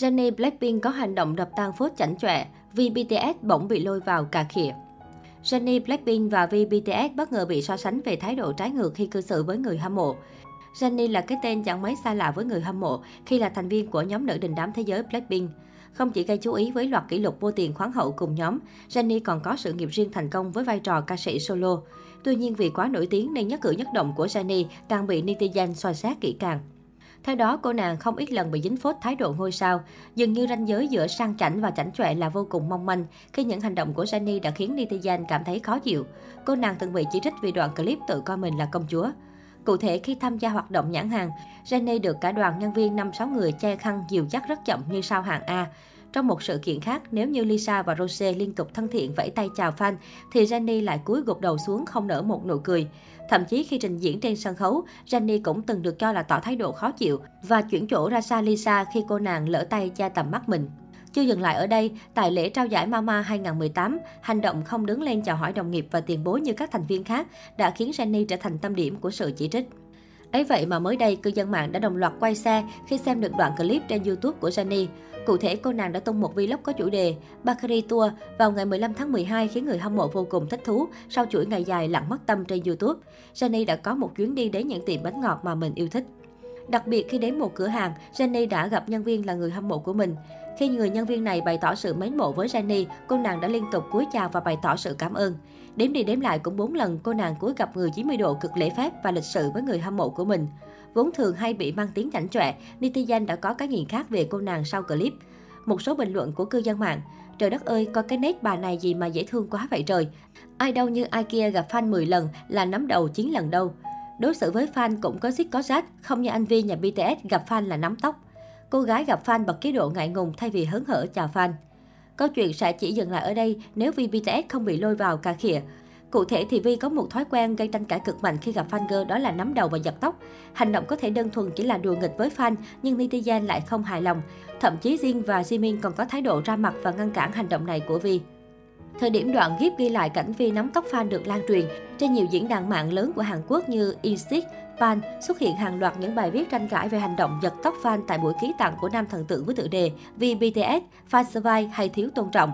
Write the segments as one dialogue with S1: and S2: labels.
S1: Jennie Blackpink có hành động đập tan phốt chảnh chọe vì BTS bỗng bị lôi vào cà khịa. Jennie Blackpink và V BTS bất ngờ bị so sánh về thái độ trái ngược khi cư xử với người hâm mộ. Jennie là cái tên chẳng mấy xa lạ với người hâm mộ khi là thành viên của nhóm nữ đình đám thế giới Blackpink. Không chỉ gây chú ý với loạt kỷ lục vô tiền khoáng hậu cùng nhóm, Jennie còn có sự nghiệp riêng thành công với vai trò ca sĩ solo. Tuy nhiên vì quá nổi tiếng nên nhất cử nhất động của Jennie càng bị netizen soi xét kỹ càng. Theo đó, cô nàng không ít lần bị dính phốt thái độ ngôi sao. Dường như ranh giới giữa sang chảnh và chảnh chọe là vô cùng mong manh khi những hành động của Jenny đã khiến netizen cảm thấy khó chịu. Cô nàng từng bị chỉ trích vì đoạn clip tự coi mình là công chúa. Cụ thể, khi tham gia hoạt động nhãn hàng, Jenny được cả đoàn nhân viên 5-6 người che khăn dìu dắt rất chậm như sao hạng A. Trong một sự kiện khác, nếu như Lisa và Rose liên tục thân thiện vẫy tay chào fan, thì Jenny lại cúi gục đầu xuống không nở một nụ cười. Thậm chí khi trình diễn trên sân khấu, Jenny cũng từng được cho là tỏ thái độ khó chịu và chuyển chỗ ra xa Lisa khi cô nàng lỡ tay che tầm mắt mình. Chưa dừng lại ở đây, tại lễ trao giải Mama 2018, hành động không đứng lên chào hỏi đồng nghiệp và tiền bối như các thành viên khác đã khiến Jenny trở thành tâm điểm của sự chỉ trích. Ấy vậy mà mới đây, cư dân mạng đã đồng loạt quay xe khi xem được đoạn clip trên YouTube của Jenny. Cụ thể, cô nàng đã tung một vlog có chủ đề Bakery Tour vào ngày 15 tháng 12 khiến người hâm mộ vô cùng thích thú sau chuỗi ngày dài lặng mất tâm trên YouTube. Jenny đã có một chuyến đi đến những tiệm bánh ngọt mà mình yêu thích. Đặc biệt khi đến một cửa hàng, Jenny đã gặp nhân viên là người hâm mộ của mình. Khi người nhân viên này bày tỏ sự mến mộ với Jenny, cô nàng đã liên tục cúi chào và bày tỏ sự cảm ơn. Đếm đi đếm lại cũng 4 lần cô nàng cúi gặp người 90 độ cực lễ phép và lịch sự với người hâm mộ của mình. Vốn thường hay bị mang tiếng chảnh chọe, netizen đã có cái nhìn khác về cô nàng sau clip. Một số bình luận của cư dân mạng, trời đất ơi, có cái nét bà này gì mà dễ thương quá vậy trời. Ai đâu như ai kia gặp fan 10 lần là nắm đầu 9 lần đâu. Đối xử với fan cũng có xích có rách, không như anh Vi nhà BTS gặp fan là nắm tóc. Cô gái gặp fan bật chế độ ngại ngùng thay vì hớn hở chào fan. Câu chuyện sẽ chỉ dừng lại ở đây nếu Vi BTS không bị lôi vào cà khịa. Cụ thể thì Vi có một thói quen gây tranh cãi cực mạnh khi gặp fan girl đó là nắm đầu và giật tóc. Hành động có thể đơn thuần chỉ là đùa nghịch với fan, nhưng netizen lại không hài lòng. Thậm chí Jin và Jimin còn có thái độ ra mặt và ngăn cản hành động này của Vi. Thời điểm đoạn clip ghi lại cảnh Vi nắm tóc fan được lan truyền, trên nhiều diễn đàn mạng lớn của Hàn Quốc như Instick, Pan xuất hiện hàng loạt những bài viết tranh cãi về hành động giật tóc fan tại buổi ký tặng của nam thần tượng với tựa đề Vì BTS, fan survive hay thiếu tôn trọng.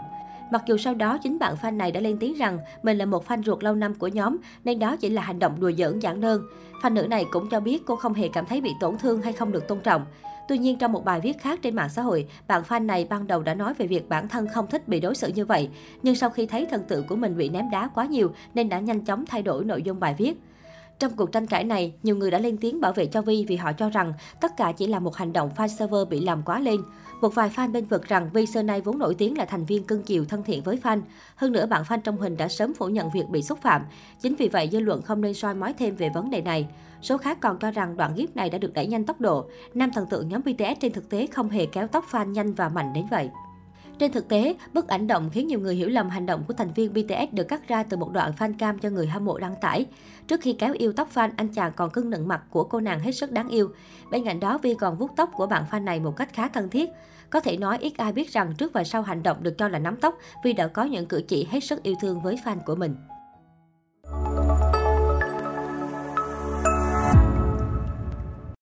S1: Mặc dù sau đó chính bạn fan này đã lên tiếng rằng mình là một fan ruột lâu năm của nhóm nên đó chỉ là hành động đùa giỡn giản đơn. Fan nữ này cũng cho biết cô không hề cảm thấy bị tổn thương hay không được tôn trọng. Tuy nhiên, trong một bài viết khác trên mạng xã hội, bạn fan này ban đầu đã nói về việc bản thân không thích bị đối xử như vậy. Nhưng sau khi thấy thần tượng của mình bị ném đá quá nhiều nên đã nhanh chóng thay đổi nội dung bài viết. Trong cuộc tranh cãi này, nhiều người đã lên tiếng bảo vệ cho Vi vì họ cho rằng tất cả chỉ là một hành động fan server bị làm quá lên. Một vài fan bên vực rằng Vi xưa nay vốn nổi tiếng là thành viên cưng chiều thân thiện với fan. Hơn nữa, bạn fan trong hình đã sớm phủ nhận việc bị xúc phạm. Chính vì vậy, dư luận không nên soi mói thêm về vấn đề này. Số khác còn cho rằng đoạn clip này đã được đẩy nhanh tốc độ. Nam thần tượng nhóm BTS trên thực tế không hề kéo tóc fan nhanh và mạnh đến vậy. Trên thực tế, bức ảnh động khiến nhiều người hiểu lầm hành động của thành viên BTS được cắt ra từ một đoạn fan cam cho người hâm mộ đăng tải. Trước khi kéo yêu tóc fan, anh chàng còn cưng nựng mặt của cô nàng hết sức đáng yêu. Bên cạnh đó, Vi còn vuốt tóc của bạn fan này một cách khá thân thiết. Có thể nói ít ai biết rằng trước và sau hành động được cho là nắm tóc, Vi đã có những cử chỉ hết sức yêu thương với fan của mình.